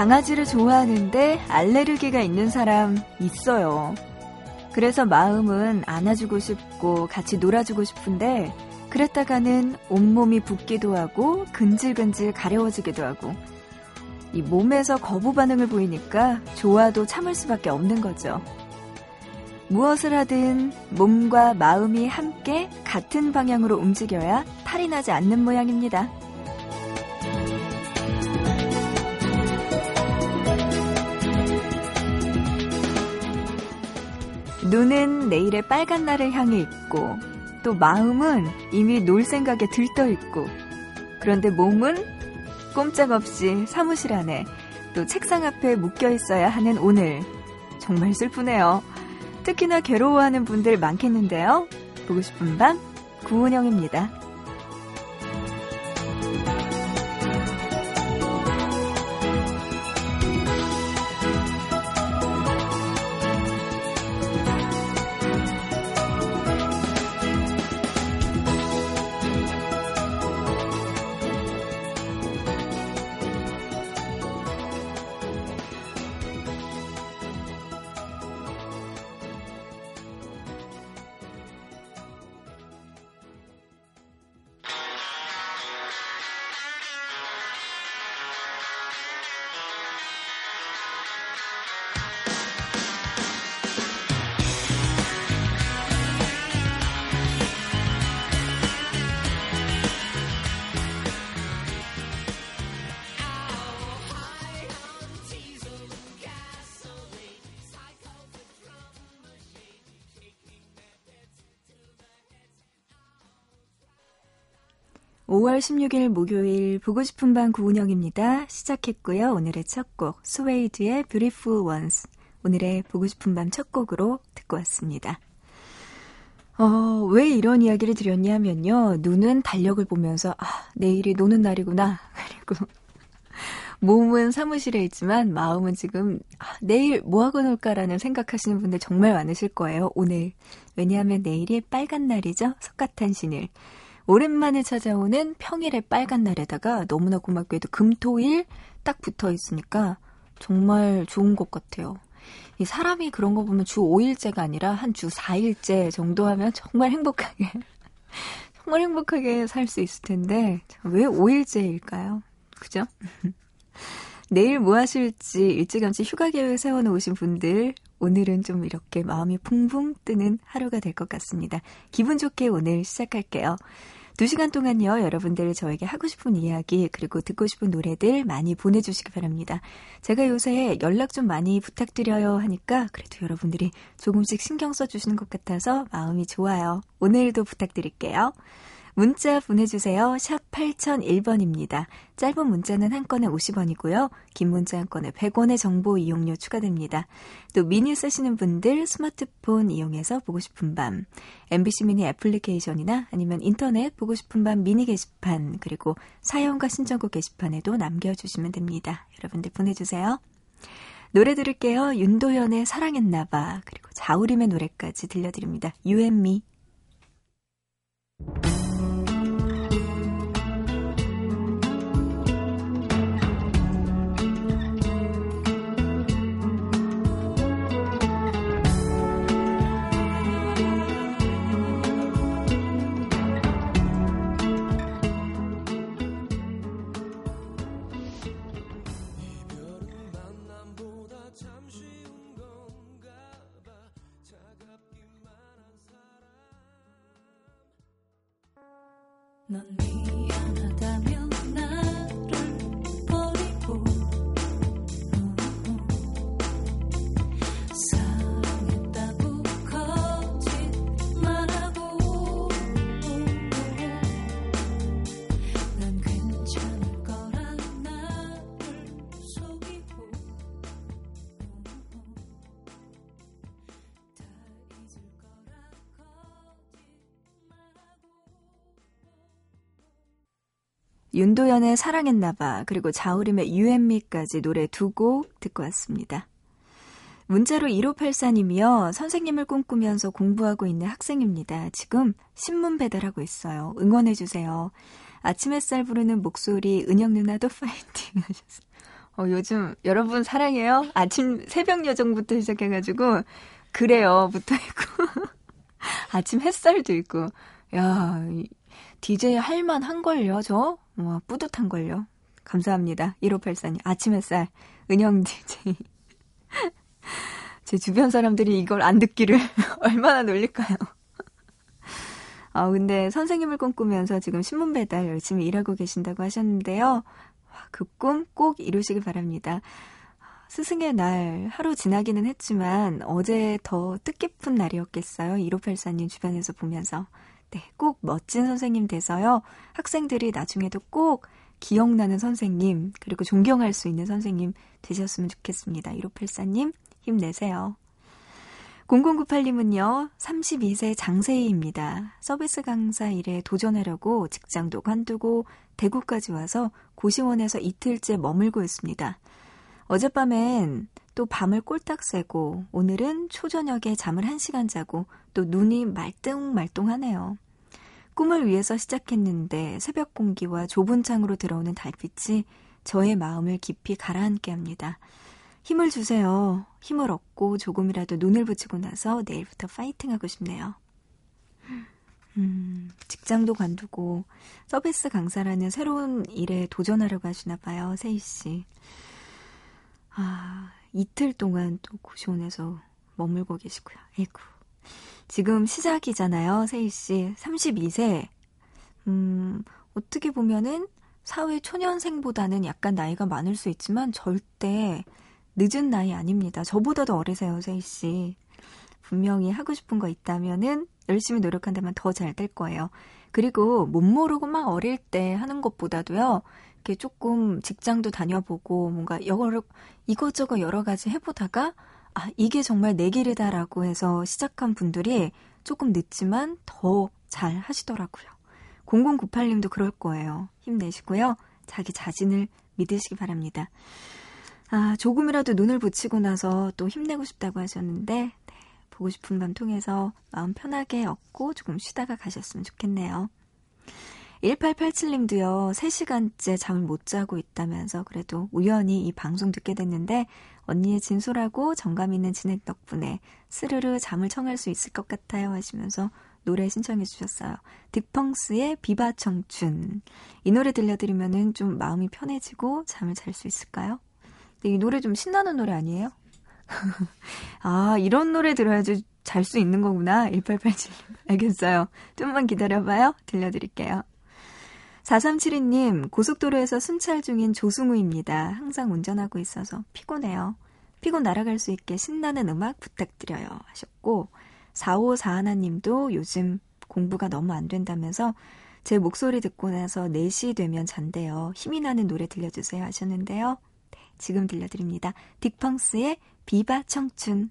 강아지를 좋아하는데 알레르기가 있는 사람 있어요. 그래서 마음은 안아주고 싶고 같이 놀아주고 싶은데 그랬다가는 온몸이 붓기도 하고 근질근질 가려워지기도 하고 이 몸에서 거부 반응을 보이니까 좋아도 참을 수밖에 없는 거죠. 무엇을 하든 몸과 마음이 함께 같은 방향으로 움직여야 탈이 나지 않는 모양입니다. 눈은 내일의 빨간 날을 향해 있고 또 마음은 이미 놀 생각에 들떠 있고 그런데 몸은 꼼짝없이 사무실 안에 또 책상 앞에 묶여 있어야 하는 오늘 정말 슬프네요. 특히나 괴로워하는 분들 많겠는데요. 보고 싶은 밤 구은영입니다. 16일 목요일 보고 싶은 밤 구은영입니다. 시작했고요. 오늘의 첫 곡 스웨이드의 Beautiful Ones 오늘의 보고 싶은 밤 첫 곡으로 듣고 왔습니다. 어, 왜 이런 이야기를 드렸냐면요. 눈은 달력을 보면서 아, 내일이 노는 날이구나. 그리고 몸은 사무실에 있지만 마음은 지금 아, 내일 뭐 하고 놀까라는 생각하시는 분들 정말 많으실 거예요. 오늘 왜냐하면 내일이 빨간 날이죠. 석가탄신일. 오랜만에 찾아오는 평일의 빨간 날에다가 너무나 고맙게도 금토일 딱 붙어 있으니까 정말 좋은 것 같아요. 이 사람이 그런 거 보면 주 5일째가 아니라 한 주 4일째 정도 하면 정말 행복하게, 정말 행복하게 살 수 있을 텐데, 왜 5일째일까요? 그죠? 내일 뭐 하실지 일찌감치 휴가 계획 세워놓으신 분들, 오늘은 좀 이렇게 마음이 붕붕 뜨는 하루가 될 것 같습니다. 기분 좋게 오늘 시작할게요. 두 시간 동안요, 여러분들 저에게 하고 싶은 이야기, 그리고 듣고 싶은 노래들 많이 보내주시기 바랍니다. 제가 요새 연락 좀 많이 부탁드려요 하니까 그래도 여러분들이 조금씩 신경 써주시는 것 같아서 마음이 좋아요. 오늘도 부탁드릴게요. 문자 보내주세요. 샵 8001번입니다. 짧은 문자는 한 건에 50원이고요. 긴 문자 한 건에 100원의 정보 이용료 추가됩니다. 또 미니 쓰시는 분들 스마트폰 이용해서 보고 싶은 밤, MBC 미니 애플리케이션이나 아니면 인터넷 보고 싶은 밤 미니 게시판, 그리고 사연과 신청곡 게시판에도 남겨주시면 됩니다. 여러분들 보내주세요. 노래 들을게요. 윤도현의 사랑했나봐. 그리고 자우림의 노래까지 들려드립니다. Me. 윤도현의 사랑했나봐, 그리고 자우림의 유앤미까지 노래 두 곡 듣고 왔습니다. 문자로 1584님이요. 선생님을 꿈꾸면서 공부하고 있는 학생입니다. 지금 신문 배달하고 있어요. 응원해주세요. 아침 햇살 부르는 목소리, 은영 누나도 파이팅 하셨어요. 어, 요즘 여러분 사랑해요. 아침 새벽 여정부터 시작해가지고, 그래요. 붙어 있고. 아침 햇살도 있고. 야, DJ 할만 한걸요, 저? 와, 뿌듯한걸요. 감사합니다. 1584님. 아침 햇살. 은영 DJ. 제 주변 사람들이 이걸 안 듣기를 얼마나 놀릴까요? 아, 근데 선생님을 꿈꾸면서 지금 신문 배달 열심히 일하고 계신다고 하셨는데요. 그 꿈 꼭 이루시길 바랍니다. 스승의 날 하루 지나기는 했지만 어제 더 뜻깊은 날이었겠어요. 1584님 주변에서 보면서. 네, 꼭 멋진 선생님 돼서요. 학생들이 나중에도 꼭 기억나는 선생님, 그리고 존경할 수 있는 선생님 되셨으면 좋겠습니다. 1584님, 힘내세요. 0098님은요, 32세 장세희입니다. 서비스 강사 일에 도전하려고 직장도 관두고 대구까지 와서 고시원에서 이틀째 머물고 있습니다. 어젯밤엔 또 밤을 꼴딱 새고 오늘은 초저녁에 잠을 1시간 자고 또 눈이 말똥말똥하네요. 꿈을 위해서 시작했는데 새벽 공기와 좁은 창으로 들어오는 달빛이 저의 마음을 깊이 가라앉게 합니다. 힘을 주세요. 힘을 얻고 조금이라도 눈을 붙이고 나서 내일부터 파이팅 하고 싶네요. 음, 직장도 관두고 서비스 강사라는 새로운 일에 도전하려고 하시나 봐요, 세희 씨. 아, 이틀 동안 또 고시원에서 머물고 계시고요. 에이구. 지금 시작이잖아요, 세희 씨. 32세. 음, 어떻게 보면은 사회 초년생보다는 약간 나이가 많을 수 있지만 절대 늦은 나이 아닙니다. 저보다도 어리세요, 세희 씨. 분명히 하고 싶은 거 있다면은 열심히 노력한다면 더 잘 될 거예요. 그리고 못 모르고 막 어릴 때 하는 것보다도요. 이렇게 조금 직장도 다녀보고 뭔가 여러 이것저것 여러 가지 해보다가 아 이게 정말 내 길이다라고 해서 시작한 분들이 조금 늦지만 더 잘 하시더라고요. 0098님도 그럴 거예요. 힘내시고요. 자기 자신을 믿으시기 바랍니다. 아, 조금이라도 눈을 붙이고 나서 또 힘내고 싶다고 하셨는데, 네, 보고 싶은 밤 통해서 마음 편하게 얻고 조금 쉬다가 가셨으면 좋겠네요. 1887님도요, 3시간째 잠을 못 자고 있다면서 그래도 우연히 이 방송 듣게 됐는데, 언니의 진솔하고 정감 있는 진행 덕분에 스르르 잠을 청할 수 있을 것 같아요 하시면서 노래 신청해 주셨어요. 딕펑스의 비바 청춘. 이 노래 들려드리면은 좀 마음이 편해지고 잠을 잘 수 있을까요? 이 노래 좀 신나는 노래 아니에요? 아, 이런 노래 들어야지 잘 수 있는 거구나. 1887. 알겠어요. 좀만 기다려봐요. 들려드릴게요. 4372님, 고속도로에서 순찰 중인 조승우입니다. 항상 운전하고 있어서 피곤해요. 피곤 날아갈 수 있게 신나는 음악 부탁드려요. 하셨고, 4541님도 요즘 공부가 너무 안 된다면서 제 목소리 듣고 나서 4시 되면 잔대요. 힘이 나는 노래 들려주세요. 하셨는데요. 지금 들려드립니다. 딕펑스의 비바 청춘.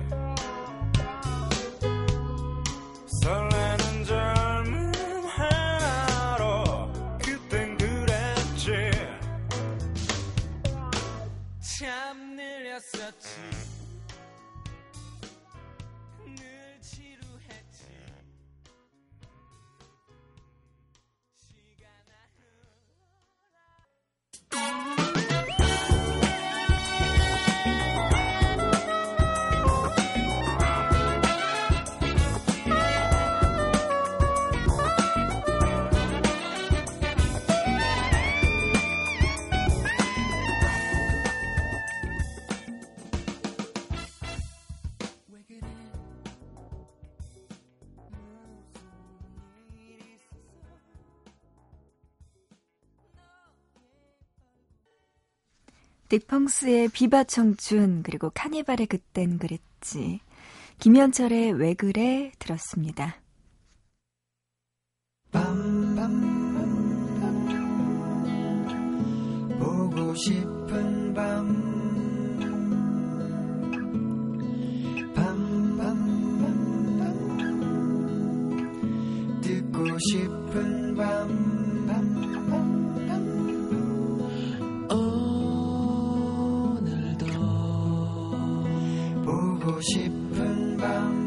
딕펑스의 비바 청춘 그리고 카니발의 그땐 그랬지. 김현철의 왜 그래 들었습니다. 밤밤 보고 싶은 밤 밤밤 듣고 싶은 밤 싶은 밤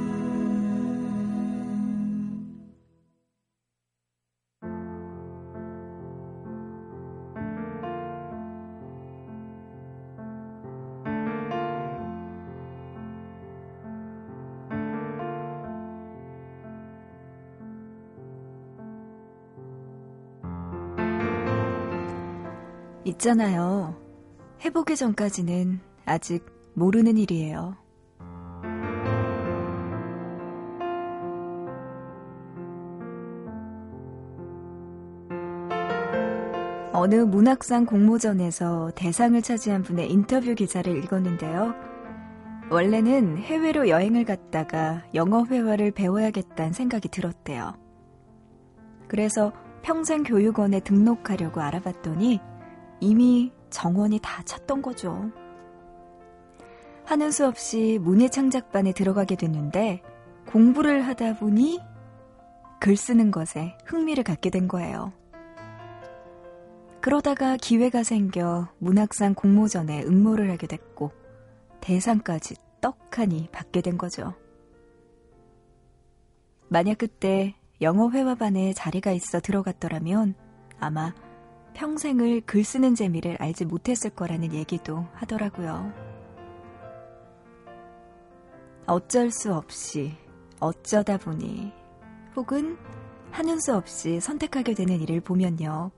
있잖아요. 해보기 전까지는 아직 모르는 일이에요. 어느 문학상 공모전에서 대상을 차지한 분의 인터뷰 기사를 읽었는데요. 원래는 해외로 여행을 갔다가 영어 회화를 배워야겠다는 생각이 들었대요. 그래서 평생교육원에 등록하려고 알아봤더니 이미 정원이 다 찼던 거죠. 하는 수 없이 문예창작반에 들어가게 됐는데 공부를 하다 보니 글 쓰는 것에 흥미를 갖게 된 거예요. 그러다가 기회가 생겨 문학상 공모전에 응모를 하게 됐고 대상까지 떡하니 받게 된 거죠. 만약 그때 영어 회화반에 자리가 있어 들어갔더라면 아마 평생을 글 쓰는 재미를 알지 못했을 거라는 얘기도 하더라고요. 어쩔 수 없이, 어쩌다 보니, 혹은 하는 수 없이 선택하게 되는 일을 보면요.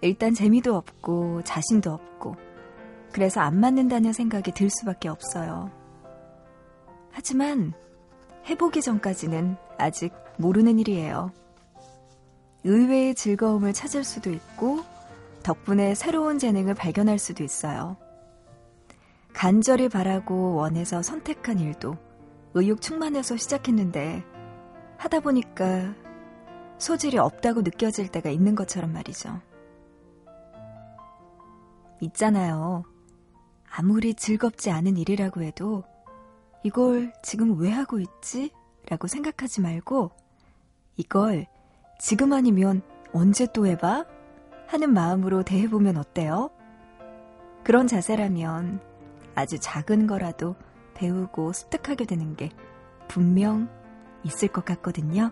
일단 재미도 없고 자신도 없고 그래서 안 맞는다는 생각이 들 수밖에 없어요. 하지만 해보기 전까지는 아직 모르는 일이에요. 의외의 즐거움을 찾을 수도 있고 덕분에 새로운 재능을 발견할 수도 있어요. 간절히 바라고 원해서 선택한 일도 의욕 충만해서 시작했는데 하다 보니까 소질이 없다고 느껴질 때가 있는 것처럼 말이죠. 있잖아요. 아무리 즐겁지 않은 일이라고 해도 이걸 지금 왜 하고 있지? 라고 생각하지 말고 이걸 지금 아니면 언제 또 해봐? 하는 마음으로 대해보면 어때요? 그런 자세라면 아주 작은 거라도 배우고 습득하게 되는 게 분명 있을 것 같거든요.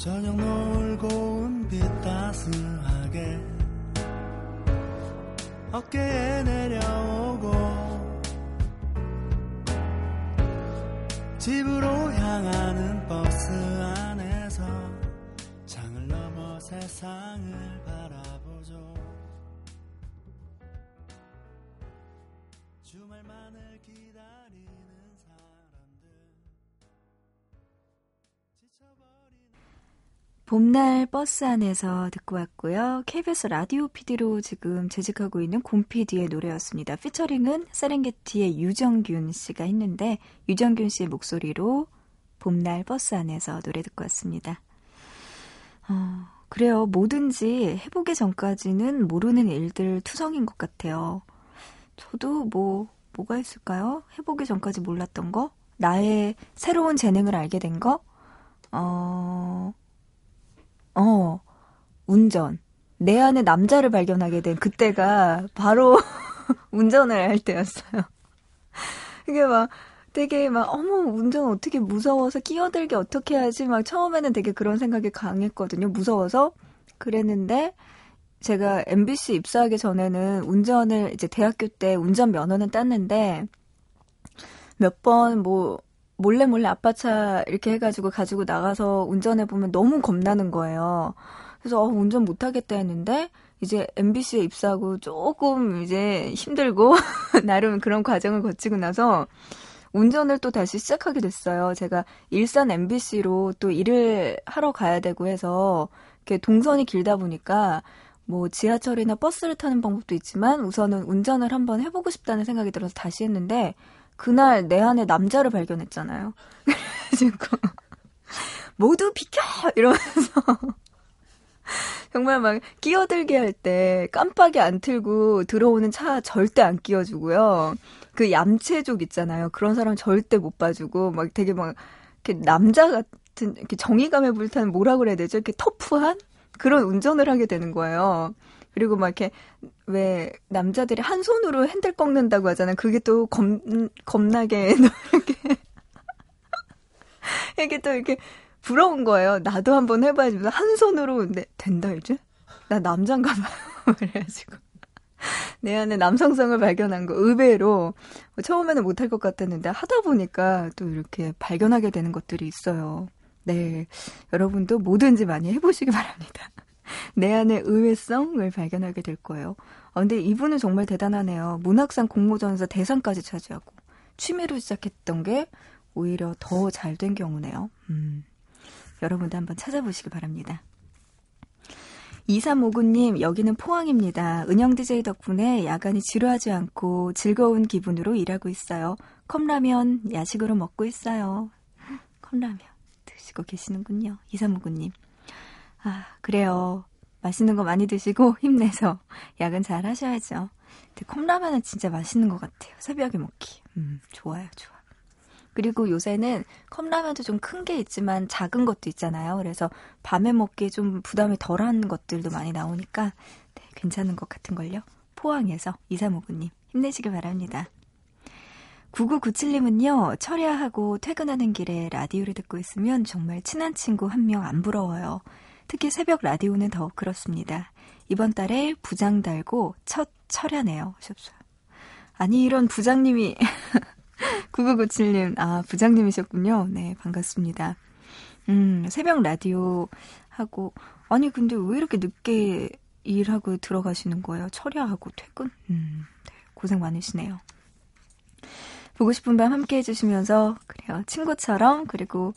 저녁 놀고 온 빛 따스하게. 어깨에 내려오고 집으로 향하는 버스 안에서 창을 넘어 세상을 봄날 버스 안에서 듣고 왔고요. KBS 라디오 PD로 지금 재직하고 있는 곰 PD의 노래였습니다. 피처링은 세렝게티의 유정균 씨가 했는데 유정균 씨의 목소리로 봄날 버스 안에서 노래 듣고 왔습니다. 어, 그래요. 뭐든지 해보기 전까지는 모르는 일들 투성인 것 같아요. 저도 뭐 뭐가 있을까요? 해보기 전까지 몰랐던 거? 나의 새로운 재능을 알게 된 거? 어... 어, 운전. 내 안에 남자를 발견하게 된 그때가 바로 운전을 할 때였어요. 이게 막 되게 막 어머 운전 어떻게 무서워서 끼어들게 어떻게 하지 막 처음에는 되게 그런 생각이 강했거든요. 무서워서 그랬는데 제가 MBC 입사하기 전에는 운전을 이제 대학교 때 운전 면허는 땄는데 몇 번 뭐 몰래 몰래 아빠 차 이렇게 해가지고 가지고 나가서 운전해 보면 너무 겁나는 거예요. 그래서 어, 운전 못하겠다 했는데 이제 MBC에 입사하고 조금 이제 힘들고 나름 그런 과정을 거치고 나서 운전을 또 다시 시작하게 됐어요. 제가 일산 MBC로 또 일을 하러 가야 되고 해서 이렇게 동선이 길다 보니까 뭐 지하철이나 버스를 타는 방법도 있지만 우선은 운전을 한번 해보고 싶다는 생각이 들어서 다시 했는데 그날 내 안에 남자를 발견했잖아요. 그래가지고 모두 비켜 이러면서 정말 막 끼어들게 할 때 깜빡이 안 틀고 들어오는 차 절대 안 끼워주고요. 그 얌체족 있잖아요. 그런 사람 절대 못 봐주고 막 되게 막 이렇게 남자 같은 이렇게 정의감에 불타는 뭐라 그래야 되죠? 이렇게 터프한 그런 운전을 하게 되는 거예요. 그리고 막 이렇게 왜 남자들이 한 손으로 핸들 꺾는다고 하잖아요. 그게 또 겁, 겁나게 이렇게 이게 또 이렇게 부러운 거예요. 나도 한번 해봐야지. 한 손으로 근데 된다 이제? 나 남잔가 봐요. 그래가지고 내 안에 남성성을 발견한 거 의외로 처음에는 못할 것 같았는데 하다 보니까 또 이렇게 발견하게 되는 것들이 있어요. 네, 여러분도 뭐든지 많이 해보시기 바랍니다. 내 안의 의외성을 발견하게 될 거예요. 아, 근데 이분은 정말 대단하네요. 문학상 공모전에서 대상까지 차지하고 취미로 시작했던 게 오히려 더 잘 된 경우네요. 음, 여러분도 한번 찾아보시기 바랍니다. 2359님, 여기는 포항입니다. 은영 DJ 덕분에 야간이 지루하지 않고 즐거운 기분으로 일하고 있어요. 컵라면 야식으로 먹고 있어요. 컵라면 드시고 계시는군요. 2359님. 아, 그래요. 맛있는 거 많이 드시고 힘내서 야근 잘 하셔야죠. 근데 컵라면은 진짜 맛있는 것 같아요. 새벽에 먹기. 음, 좋아요, 좋아. 그리고 요새는 컵라면도 좀 큰 게 있지만 작은 것도 있잖아요. 그래서 밤에 먹기에 좀 부담이 덜한 것들도 많이 나오니까 네, 괜찮은 것 같은걸요. 포항에서 이사모구님 힘내시길 바랍니다. 9997님은요, 철야하고 퇴근하는 길에 라디오를 듣고 있으면 정말 친한 친구 한 명 안 부러워요. 특히 새벽 라디오는 더욱 그렇습니다. 이번 달에 부장 달고 첫 철야네요. 하셨어요. 아니, 이런 부장님이 9997님, 아, 부장님이셨군요. 네, 반갑습니다. 음, 새벽 라디오 하고, 아니, 근데 왜 이렇게 늦게 일하고 들어가시는 거예요? 철야하고 퇴근? 음, 네, 고생 많으시네요. 보고 싶은 밤 함께 해주시면서, 그래요. 친구처럼, 그리고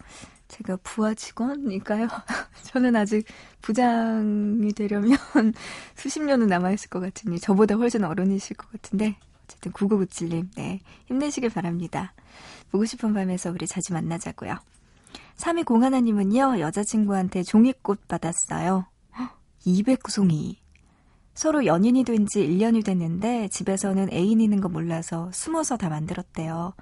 제가 부하 직원일까요? 저는 아직 부장이 되려면 수십 년은 남아있을 것 같으니, 저보다 훨씬 어른이실 것 같은데, 어쨌든 9997님, 네. 힘내시길 바랍니다. 보고 싶은 밤에서 우리 자주 만나자고요. 3201님은요, 여자친구한테 종이꽃 받았어요. 200송이. 서로 연인이 된 지 1년이 됐는데 집에서는 애인 있는 거 몰라서 숨어서 다 만들었대요.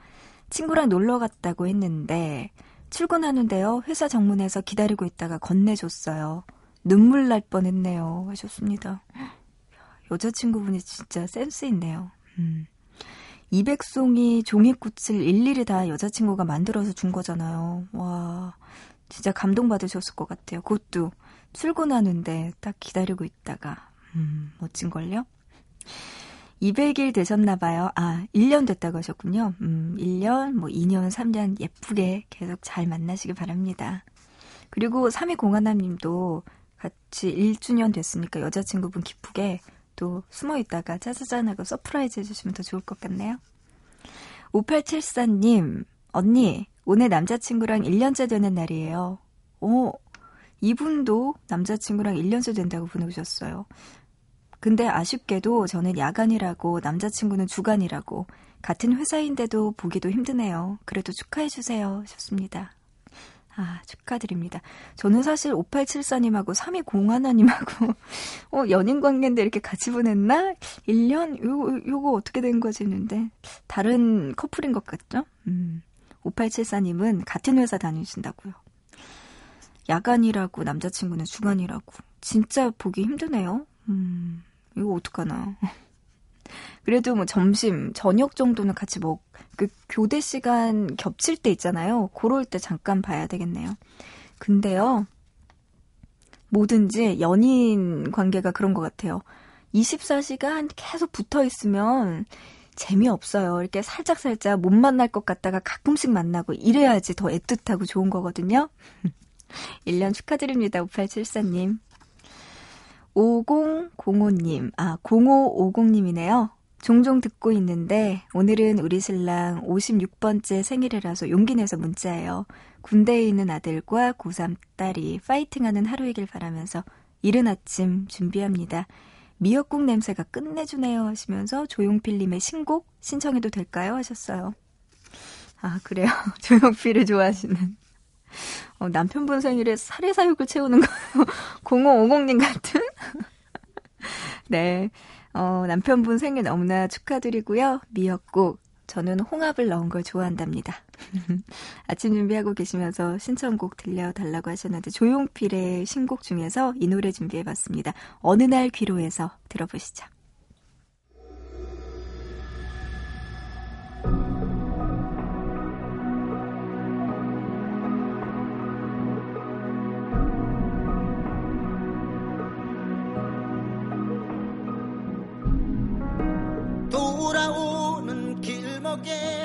친구랑 놀러 갔다고 했는데 출근하는데요. 회사 정문에서 기다리고 있다가 건네줬어요. 눈물 날 뻔했네요. 하셨습니다. 여자친구분이 진짜 센스 있네요. 음. 200송이 종이꽃을 일일이 다 여자친구가 만들어서 준 거잖아요. 와, 진짜 감동받으셨을 것 같아요. 그것도 출근하는데 딱 기다리고 있다가, 음, 멋진걸요? 200일 되셨나 봐요. 아, 1년 됐다고 하셨군요. 음, 1년, 뭐 2년, 3년 예쁘게 계속 잘 만나시길 바랍니다. 그리고 3201님도 같이 1주년 됐으니까 여자친구분 기쁘게 또 숨어 있다가 짜자잔 하고 surprise 해주시면 더 좋을 것 같네요. 5874님, 언니, 오늘 남자친구랑 1년째 되는 날이에요. 오, 이분도 남자친구랑 1년째 된다고 보내주셨어요. 근데 아쉽게도 저는 야간이라고 남자친구는 주간이라고 같은 회사인데도 보기도 힘드네요. 그래도 축하해 주세요. 하셨습니다. 아, 축하드립니다. 저는 사실 5874님하고 3201님하고, 어, 연인 관계인데 이렇게 같이 보냈나? 1년? 요, 요거 어떻게 된 거지? 했는데, 다른 커플인 것 같죠? 음, 5874님은 같은 회사 다니신다고요. 야간이라고, 남자친구는 주간이라고. 진짜 보기 힘드네요. 음, 이거 어떡하나. 그래도 뭐 점심, 저녁 정도는 같이 먹, 그 교대 시간 겹칠 때 있잖아요. 그럴 때 잠깐 봐야 되겠네요. 근데요, 뭐든지 연인 관계가 그런 것 같아요. 24시간 계속 붙어 있으면 재미없어요. 이렇게 살짝살짝 못 만날 것 같다가 가끔씩 만나고 이래야지 더 애틋하고 좋은 거거든요. 1년 축하드립니다. 5874님. 5005님, 아, 0550님이네요. 종종 듣고 있는데 오늘은 우리 신랑 56번째 생일이라서 용기 내서 문자예요. 군대에 있는 아들과 고3 딸이 파이팅하는 하루이길 바라면서 이른 아침 준비합니다. 미역국 냄새가 끝내주네요 하시면서 조용필님의 신곡 신청해도 될까요? 하셨어요. 아, 그래요. 조용필을 좋아하시는. 어, 남편분 생일에 사례 사육을 채우는 거 0550님 같은? 네. 어, 남편분 생일 너무나 축하드리고요. 미역국. 저는 홍합을 넣은 걸 좋아한답니다. 아침 준비하고 계시면서 신청곡 들려달라고 하셨는데 조용필의 신곡 중에서 이 노래 준비해봤습니다. 어느 날 귀로해서 들어보시죠. forget.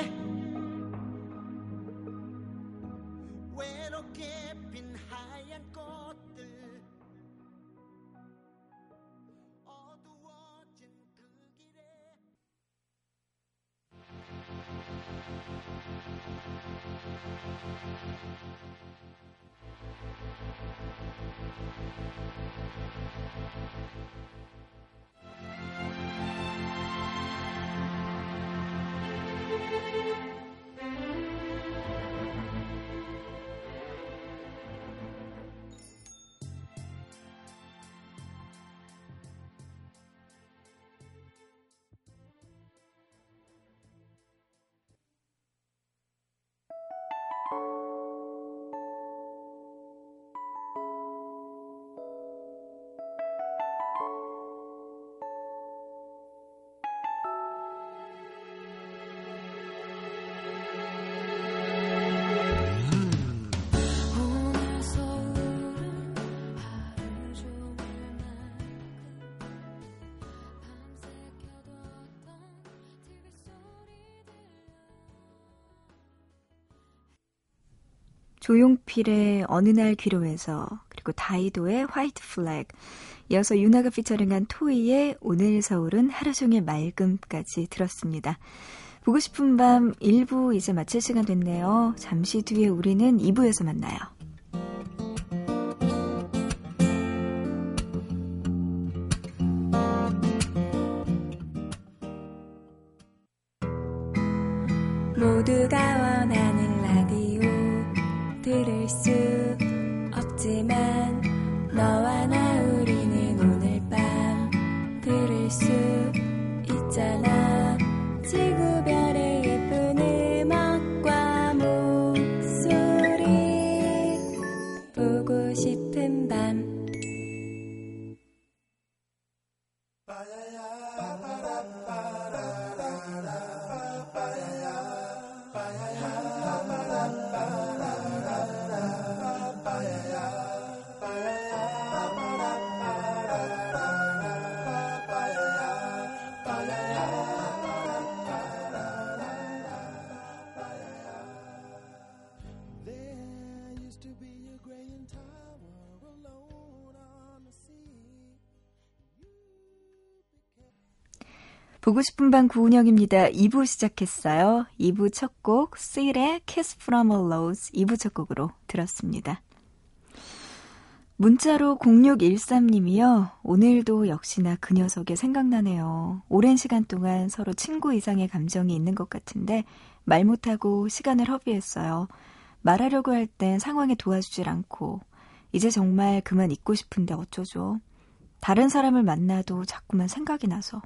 you 조용필의 어느 날 귀로에서 그리고 다이도의 White Flag 이어서 윤하가 피처링한 토이의 오늘 서울은 하루 종일 맑음까지 들었습니다. 보고 싶은 밤 1부 이제 마칠 시간 됐네요. 잠시 뒤에 우리는 2부에서 만나요. 들을 수 없지만 보고 싶은 방 구은영입니다. 2부 시작했어요. 2부 첫 곡, 스일의 Kiss from a Rose 2부 첫 곡으로 들었습니다. 문자로 0613님이요. 오늘도 역시나 그 녀석이 생각나네요. 오랜 시간 동안 서로 친구 이상의 감정이 있는 것 같은데 말 못하고 시간을 허비했어요. 말하려고 할 땐 상황에 도와주질 않고 이제 정말 그만 잊고 싶은데 어쩌죠. 다른 사람을 만나도 자꾸만 생각이 나서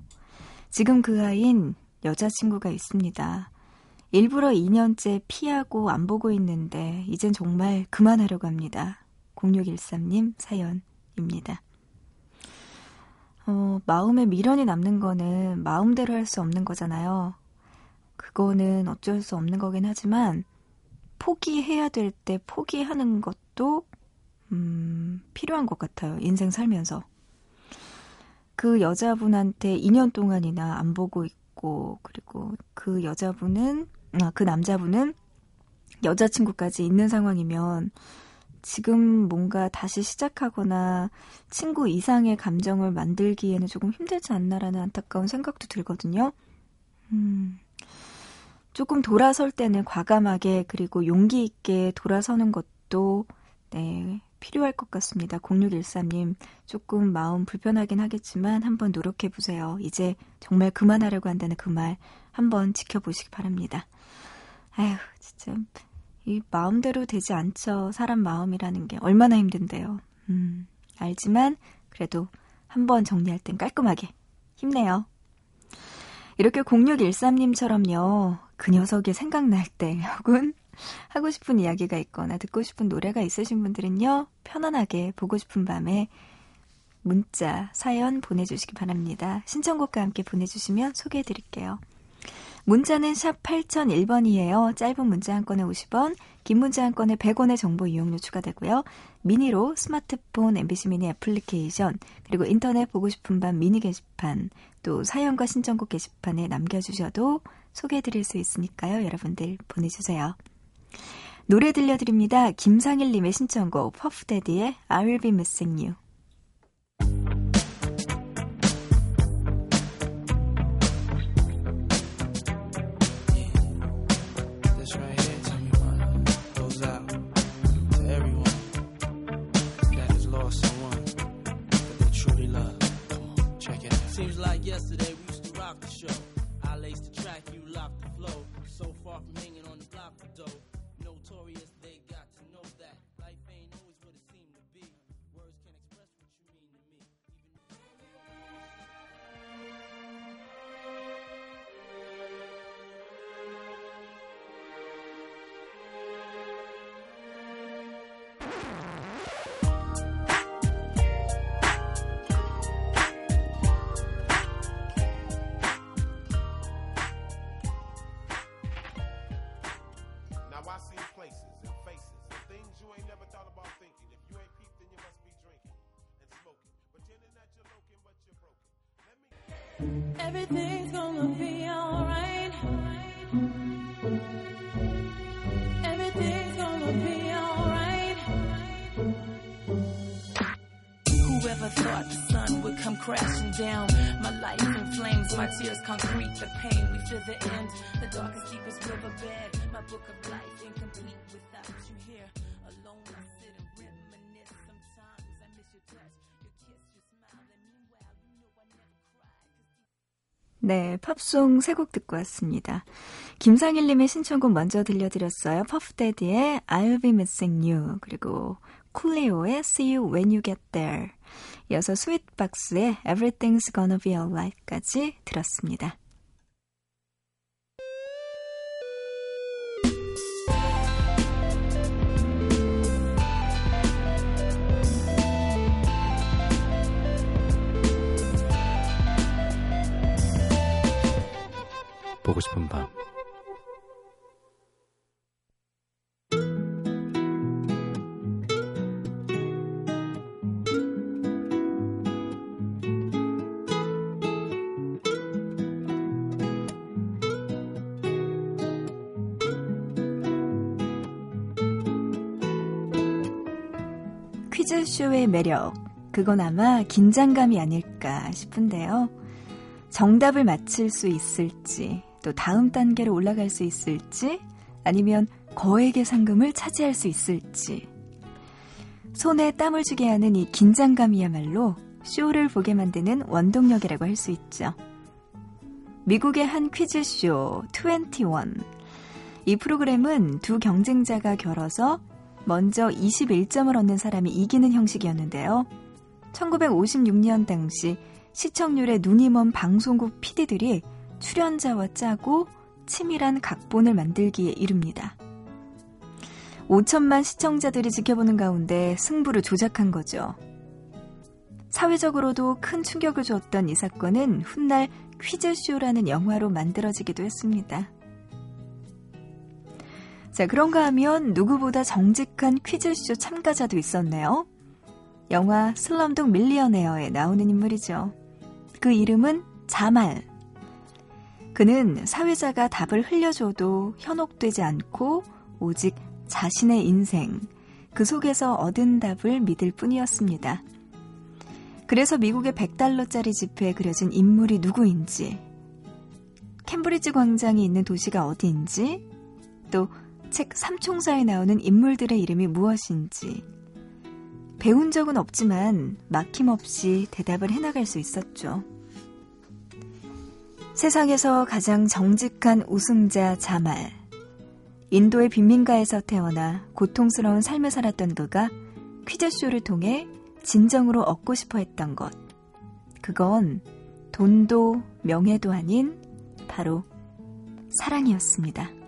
지금 그 아이는 여자친구가 있습니다. 일부러 2년째 피하고 안 보고 있는데 이젠 정말 그만하려고 합니다. 0613님 사연입니다. 어, 마음에 미련이 남는 거는 마음대로 할 수 없는 거잖아요. 그거는 어쩔 수 없는 거긴 하지만 포기해야 될 때 포기하는 것도 음, 필요한 것 같아요. 인생 살면서. 그 여자분한테 2년 동안이나 안 보고 있고, 그리고 그 여자분은, 아, 그 남자분은 여자친구까지 있는 상황이면 지금 뭔가 다시 시작하거나 친구 이상의 감정을 만들기에는 조금 힘들지 않나라는 안타까운 생각도 들거든요. 음, 조금 돌아설 때는 과감하게 그리고 용기 있게 돌아서는 것도 네, 필요할 것 같습니다. 0613님, 조금 마음 불편하긴 하겠지만 한번 노력해 보세요. 이제 정말 그만하려고 한다는 그 말 한번 지켜보시기 바랍니다. 아휴, 진짜 이 마음대로 되지 않죠. 사람 마음이라는 게 얼마나 힘든데요. 음, 알지만 그래도 한번 정리할 땐 깔끔하게 힘내요. 이렇게 0613님처럼요. 그 녀석이 생각날 때 혹은 하고 싶은 이야기가 있거나 듣고 싶은 노래가 있으신 분들은요, 편안하게 보고 싶은 밤에 문자, 사연 보내주시기 바랍니다. 신청곡과 함께 보내주시면 소개해 드릴게요. 문자는 샵 8001번이에요. 짧은 문자 한 건에 50원, 긴 문자 한 건에 100원의 정보 이용료 추가되고요. 미니로 스마트폰 MBC 미니 애플리케이션, 그리고 인터넷 보고 싶은 밤 미니 게시판, 또 사연과 신청곡 게시판에 남겨주셔도 소개해드릴 수 있으니까요. 여러분들 보내주세요. 노래 들려드립니다. 김상일님의 신청곡 퍼프데디의 I Will Be Missing You. Everything's gonna be alright. Everything's gonna be alright. Whoever thought the sun would come crashing down? My life in flames, my tears concrete, the pain. We feel the end, the darkest, deepest riverbed. My book of life incomplete without 네, 팝송 세 곡 듣고 왔습니다. 김상일님의 신청곡 먼저 들려드렸어요. 퍼프데디의 I'll Be Missing You 그리고 쿨리오의 See You When You Get There 이어서 스윗박스의 Everything's Gonna Be Alright까지 들었습니다. 보고 싶은 밤 퀴즈쇼의 매력, 그건 아마 긴장감이 아닐까 싶은데요. 정답을 맞힐 수 있을지, 또 다음 단계로 올라갈 수 있을지, 아니면 거액의 상금을 차지할 수 있을지. 손에 땀을 주게 하는 이 긴장감이야말로 쇼를 보게 만드는 원동력이라고 할 수 있죠. 미국의 한 퀴즈쇼 21. 이 프로그램은 두 경쟁자가 결어서 먼저 21점을 얻는 사람이 이기는 형식이었는데요. 1956년 당시 시청률에 눈이 먼 방송국 PD들이 출연자와 짜고 치밀한 각본을 만들기에 이릅니다. 5천만 시청자들이 지켜보는 가운데 승부를 조작한 거죠. 사회적으로도 큰 충격을 주었던 이 사건은 훗날 퀴즈쇼라는 영화로 만들어지기도 했습니다. 자, 그런가 하면 누구보다 정직한 퀴즈쇼 참가자도 있었네요. 영화 슬럼독 밀리어네어에 나오는 인물이죠. 그 이름은 자말. 그는 사회자가 답을 흘려줘도 현혹되지 않고 오직 자신의 인생, 그 속에서 얻은 답을 믿을 뿐이었습니다. 그래서 미국의 100달러짜리 지폐에 그려진 인물이 누구인지, 캠브리지 광장이 있는 도시가 어디인지, 또 책 삼총사에 나오는 인물들의 이름이 무엇인지, 배운 적은 없지만 막힘없이 대답을 해나갈 수 있었죠. 세상에서 가장 정직한 우승자 자말. 인도의 빈민가에서 태어나 고통스러운 삶을 살았던 그가 퀴즈쇼를 통해 진정으로 얻고 싶어 했던 것. 그건 돈도 명예도 아닌 바로 사랑이었습니다.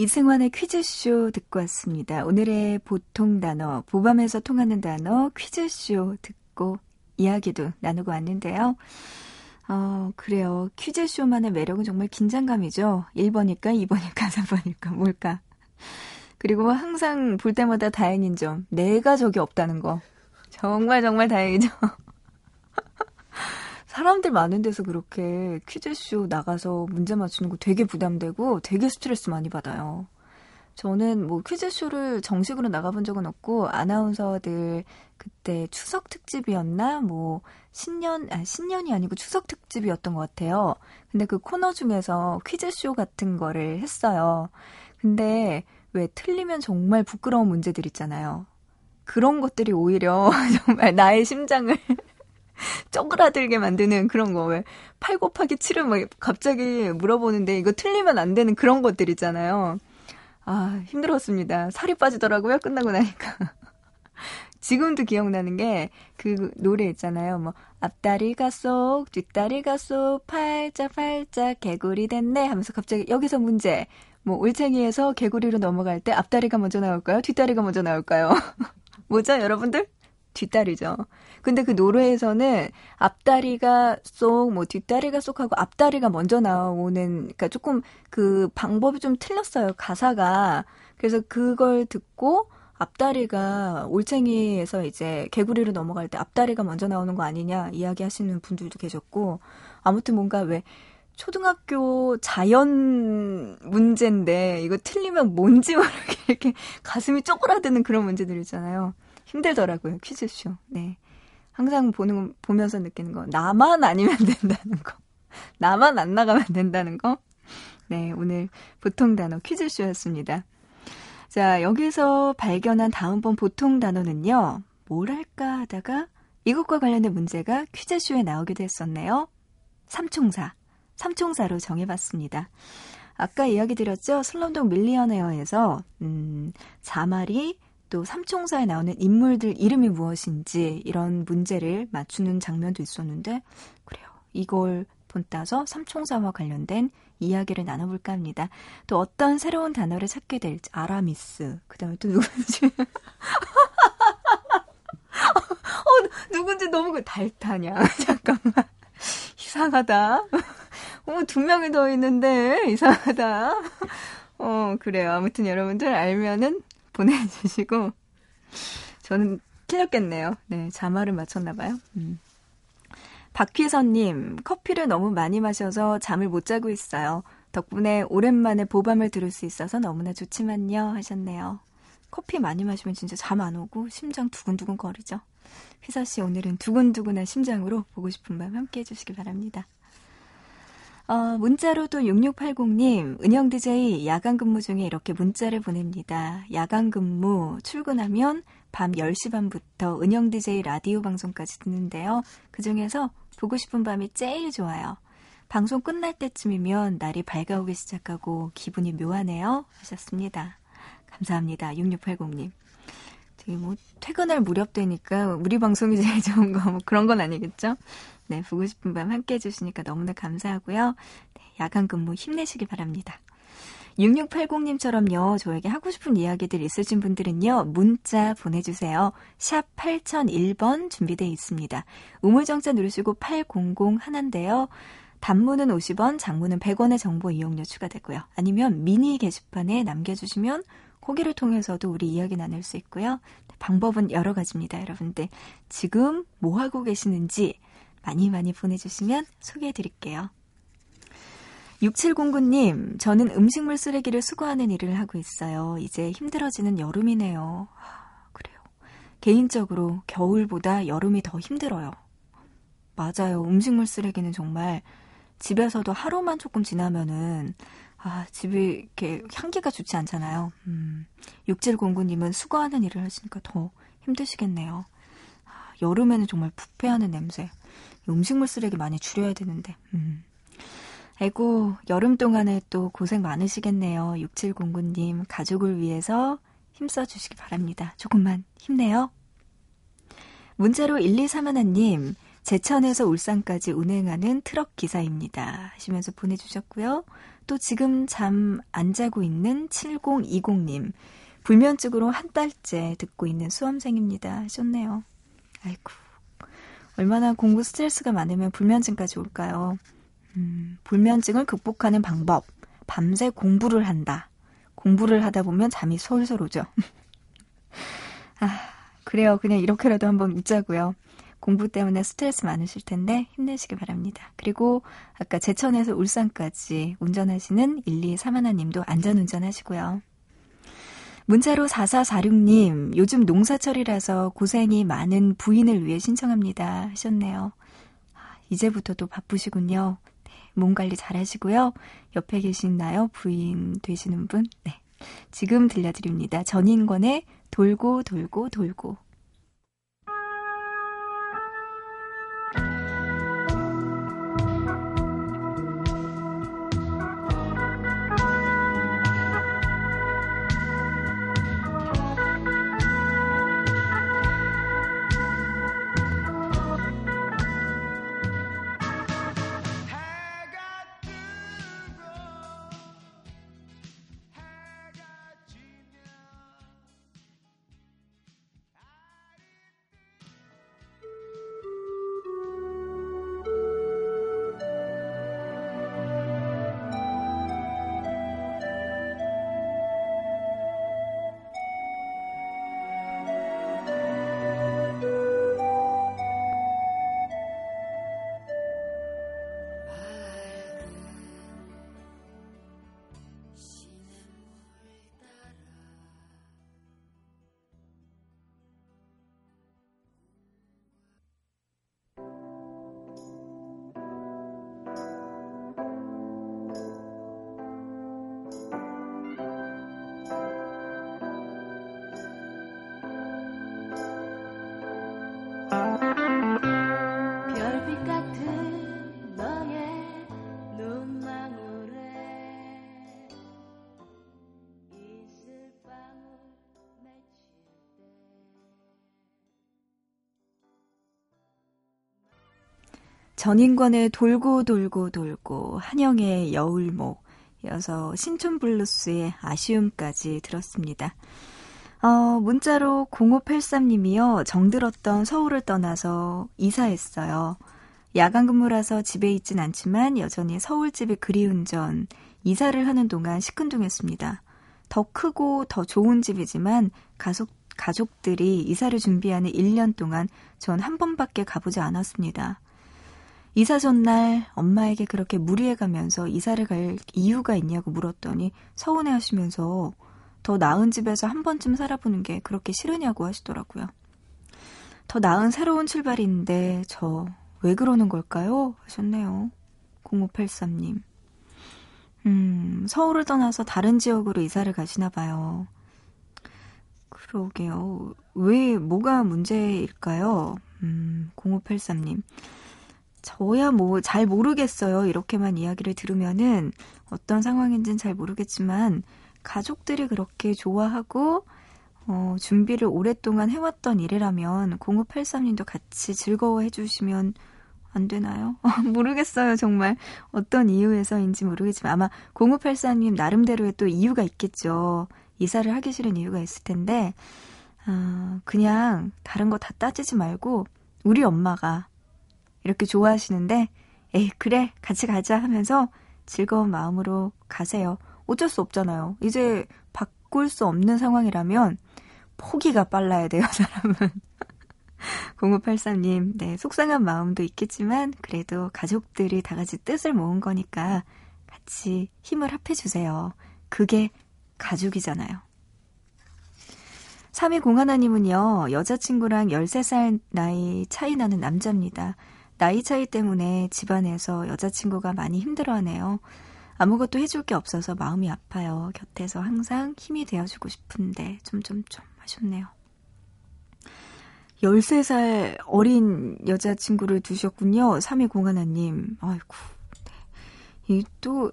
이승환의 퀴즈쇼 듣고 왔습니다. 오늘의 보통 단어, 보밤에서 통하는 단어 퀴즈쇼 듣고 이야기도 나누고 왔는데요. 어, 그래요. 퀴즈쇼만의 매력은 정말 긴장감이죠. 1번일까, 2번일까, 3번일까, 뭘까. 그리고 항상 볼 때마다 다행인 점, 내가 적이 없다는 거. 정말 정말 다행이죠. 사람들 많은 데서 그렇게 퀴즈쇼 나가서 문제 맞추는 거 되게 부담되고 되게 스트레스 많이 받아요. 저는 뭐 퀴즈쇼를 정식으로 나가본 적은 없고 아나운서들 그때 추석 특집이었나 뭐 신년 아 신년이 아니고 추석 특집이었던 것 같아요. 근데 그 코너 중에서 퀴즈쇼 같은 거를 했어요. 근데 왜 틀리면 정말 부끄러운 문제들 있잖아요. 그런 것들이 오히려 정말 나의 심장을 쪼그라들게 만드는 그런 거, 왜, 8 곱하기 7을 막 갑자기 물어보는데 이거 틀리면 안 되는 그런 것들 있잖아요. 아, 힘들었습니다. 살이 빠지더라고요, 끝나고 나니까. 지금도 기억나는 게 그 노래 있잖아요. 뭐 앞다리가 쏙 뒷다리가 쏙 팔자 팔자 개구리 됐네 하면서 갑자기 여기서 문제. 뭐 올챙이에서 개구리로 넘어갈 때 앞다리가 먼저 나올까요? 뒷다리가 먼저 나올까요? 뭐죠, 여러분들? 뒷다리죠. 근데 그 노래에서는 앞다리가 쏙, 뭐 뒷다리가 쏙 하고 앞다리가 먼저 나오는, 그러니까 조금 그 방법이 좀 틀렸어요. 가사가. 그래서 그걸 듣고 앞다리가 올챙이에서 이제 개구리로 넘어갈 때 앞다리가 먼저 나오는 거 아니냐 이야기 하시는 분들도 계셨고, 아무튼 뭔가 왜 초등학교 자연 문제인데 이거 틀리면 뭔지 모르게 이렇게 가슴이 쪼그라드는 그런 문제들 있잖아요. 힘들더라고요, 퀴즈쇼. 네. 항상 보는, 보면서 느끼는 거. 나만 아니면 된다는 거. 나만 안 나가면 된다는 거. 네, 오늘 보통 단어 퀴즈쇼였습니다. 자, 여기서 발견한 다음번 보통 단어는요, 뭘 할까 하다가 이것과 관련된 문제가 퀴즈쇼에 나오기도 했었네요. 삼총사. 삼총사로 정해봤습니다. 아까 이야기 드렸죠? 슬럼독 밀리어네어에서, 음, 자말이 또 삼총사에 나오는 인물들 이름이 무엇인지 이런 문제를 맞추는 장면도 있었는데 그래요. 이걸 본따서 삼총사와 관련된 이야기를 나눠볼까 합니다. 또 어떤 새로운 단어를 찾게 될지 아라미스. 그 다음에 또 누군지? 어, 누군지 너무 그 달타냐. 잠깐만. 이상하다. 어, 두 명이 더 있는데. 이상하다. 어 그래요. 아무튼 여러분들 알면은 보내주시고 저는 틀렸겠네요. 네, 자말을 맞췄나 봐요. 음. 박휘선님, 커피를 너무 많이 마셔서 잠을 못 자고 있어요. 덕분에 오랜만에 보밤을 들을 수 있어서 너무나 좋지만요. 하셨네요. 커피 많이 마시면 진짜 잠 안 오고 심장 두근두근 거리죠. 휘서 씨 오늘은 두근두근한 심장으로 보고 싶은 밤 함께 해주시기 바랍니다. 어, 문자로 도 6680님, 은영 DJ 야간 근무 중에 이렇게 문자를 보냅니다. 야간 근무 출근하면 밤 10시 반부터 은영 DJ 라디오 방송까지 듣는데요. 그 중에서 보고 싶은 밤이 제일 좋아요. 방송 끝날 때쯤이면 날이 밝아오기 시작하고 기분이 묘하네요. 하셨습니다. 감사합니다. 6680님. 되게 뭐 퇴근할 무렵 되니까 우리 방송이 제일 좋은 거 뭐 그런 건 아니겠죠? 네, 보고 싶은 밤 함께 해주시니까 너무나 감사하고요. 네, 야간 근무 힘내시기 바랍니다. 6680님처럼요, 저에게 하고 싶은 이야기들 있으신 분들은요, 문자 보내주세요. 샵 8001번 준비되어 있습니다. 우물정자 누르시고 800 하나인데요. 단문은 50원, 장문은 100원의 정보 이용료 추가되고요. 아니면 미니 게시판에 남겨주시면 거기를 통해서도 우리 이야기 나눌 수 있고요. 방법은 여러 가지입니다, 여러분들. 지금 뭐 하고 계시는지 많이 많이 보내주시면 소개해 드릴게요. 6709님, 저는 음식물 쓰레기를 수거하는 일을 하고 있어요. 이제 힘들어지는 여름이네요. 아, 그래요. 개인적으로 겨울보다 여름이 더 힘들어요. 맞아요. 음식물 쓰레기는 정말 집에서도 하루만 조금 지나면은 아, 집이 이렇게 향기가 좋지 않잖아요. 음, 6709님은 수거하는 일을 하시니까 더 힘드시겠네요. 아, 여름에는 정말 부패하는 냄새. 음식물 쓰레기 많이 줄여야 되는데. 음. 아이고, 여름 동안에 또 고생 많으시겠네요. 6709님, 가족을 위해서 힘써 주시기 바랍니다. 조금만 힘내요. 문자로 1231님, 제천에서 울산까지 운행하는 트럭 기사입니다. 하시면서 보내주셨고요. 또 지금 잠 안 자고 있는 7020님, 불면증으로 한 달째 듣고 있는 수험생입니다. 하셨네요. 아이고, 얼마나 공부 스트레스가 많으면 불면증까지 올까요? 음, 불면증을 극복하는 방법. 밤새 공부를 한다. 공부를 하다 보면 잠이 솔솔 오죠. 아, 그래요. 그냥 이렇게라도 한번 웃자고요. 공부 때문에 스트레스 많으실 텐데 힘내시기 바랍니다. 그리고 아까 제천에서 울산까지 운전하시는 1231님도 안전운전 하시고요. 문자로 4446님, 요즘 농사철이라서 고생이 많은 부인을 위해 신청합니다. 하셨네요. 아, 이제부터 또 바쁘시군요. 네, 몸 관리 잘 하시고요. 옆에 계신나요? 부인 되시는 분? 네. 지금 들려드립니다. 전인권의 돌고 돌고 돌고. 전인권의 돌고 돌고 돌고 한영의 여울목 이어서 신촌블루스의 아쉬움까지 들었습니다. 어, 문자로 0583님이요. 정들었던 서울을 떠나서 이사했어요. 야간 근무라서 집에 있진 않지만 여전히 서울집이 그리운 전 이사를 하는 동안 시큰둥했습니다. 더 크고 더 좋은 집이지만 가족, 가족들이 이사를 준비하는 1년 동안 전 한 번밖에 가보지 않았습니다. 이사 전날 엄마에게 그렇게 무리해 가면서 이사를 갈 이유가 있냐고 물었더니 서운해 하시면서 더 나은 집에서 한 번쯤 살아보는 게 그렇게 싫으냐고 하시더라고요. 더 나은 새로운 출발인데 저 왜 그러는 걸까요? 하셨네요. 0583님. 음, 서울을 떠나서 다른 지역으로 이사를 가시나 봐요. 그러게요. 왜, 뭐가 문제일까요? 음, 0583님. 저야 뭐 잘 모르겠어요. 이렇게만 이야기를 들으면은 어떤 상황인지는 잘 모르겠지만 가족들이 그렇게 좋아하고 어, 준비를 오랫동안 해왔던 일이라면 0583님도 같이 즐거워해 주시면 안 되나요? 모르겠어요, 정말. 어떤 이유에서인지 모르겠지만 아마 0584님 나름대로의 또 이유가 있겠죠. 이사를 하기 싫은 이유가 있을 텐데, 어, 그냥 다른 거 다 따지지 말고 우리 엄마가 이렇게 좋아하시는데, 에이, 그래, 같이 가자 하면서 즐거운 마음으로 가세요. 어쩔 수 없잖아요. 이제 바꿀 수 없는 상황이라면 포기가 빨라야 돼요, 사람은. 0583님, 네, 속상한 마음도 있겠지만, 그래도 가족들이 다 같이 뜻을 모은 거니까 같이 힘을 합해주세요. 그게 가족이잖아요. 3201님은요, 여자친구랑 13살 나이 차이 나는 남자입니다. 나이 차이 때문에 집안에서 여자친구가 많이 힘들어 하네요. 아무것도 해줄 게 없어서 마음이 아파요. 곁에서 항상 힘이 되어주고 싶은데, 좀, 좀, 좀, 아쉽네요. 13살 어린 여자친구를 두셨군요. 3201님. 아이고. 네. 이 또,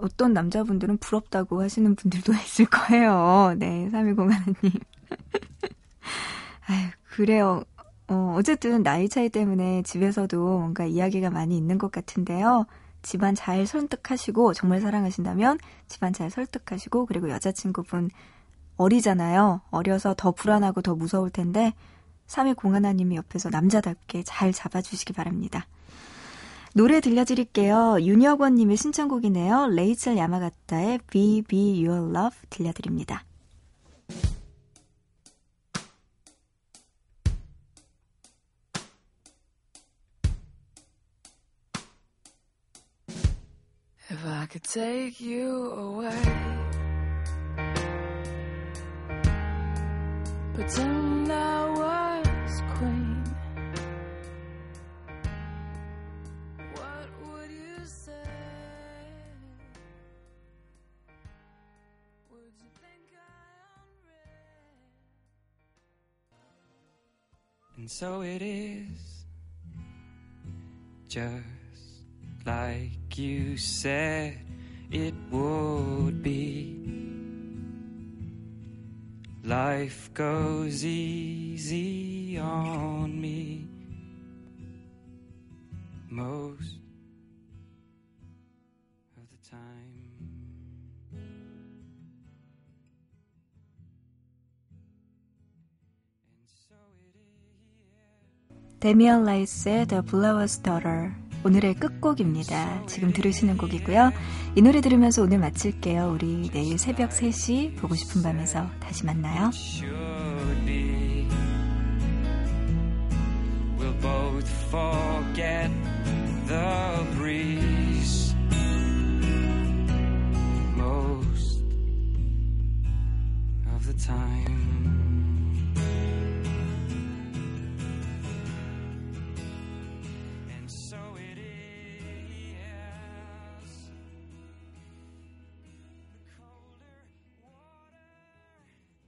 어떤 남자분들은 부럽다고 하시는 분들도 있을 거예요. 네, 3201님. 아유, 그래요. 어, 어쨌든 나이 차이 때문에 집에서도 뭔가 이야기가 많이 있는 것 같은데요. 집안 잘 설득하시고, 정말 사랑하신다면 집안 잘 설득하시고, 그리고 여자친구분 어리잖아요. 어려서 더 불안하고 더 무서울 텐데 3위01하님이 옆에서 남자답게 잘 잡아주시기 바랍니다. 노래 들려드릴게요. 윤여권님의 신청곡이네요. 레이첼 야마가타의 Be Be Your Love 들려드립니다. If I could take you away pretend I was queen. What would you say? Would you think I? And so it is, just like you said it would be. Life goes easy on me most of the time. Damian Lay said "A blower's daughter. 오늘의 끝곡입니다. 지금 들으시는 곡이고요. 이 노래 들으면서 오늘 마칠게요. 우리 내일 새벽 3시 보고 싶은 밤에서 다시 만나요. Both forget the breeze most of the time.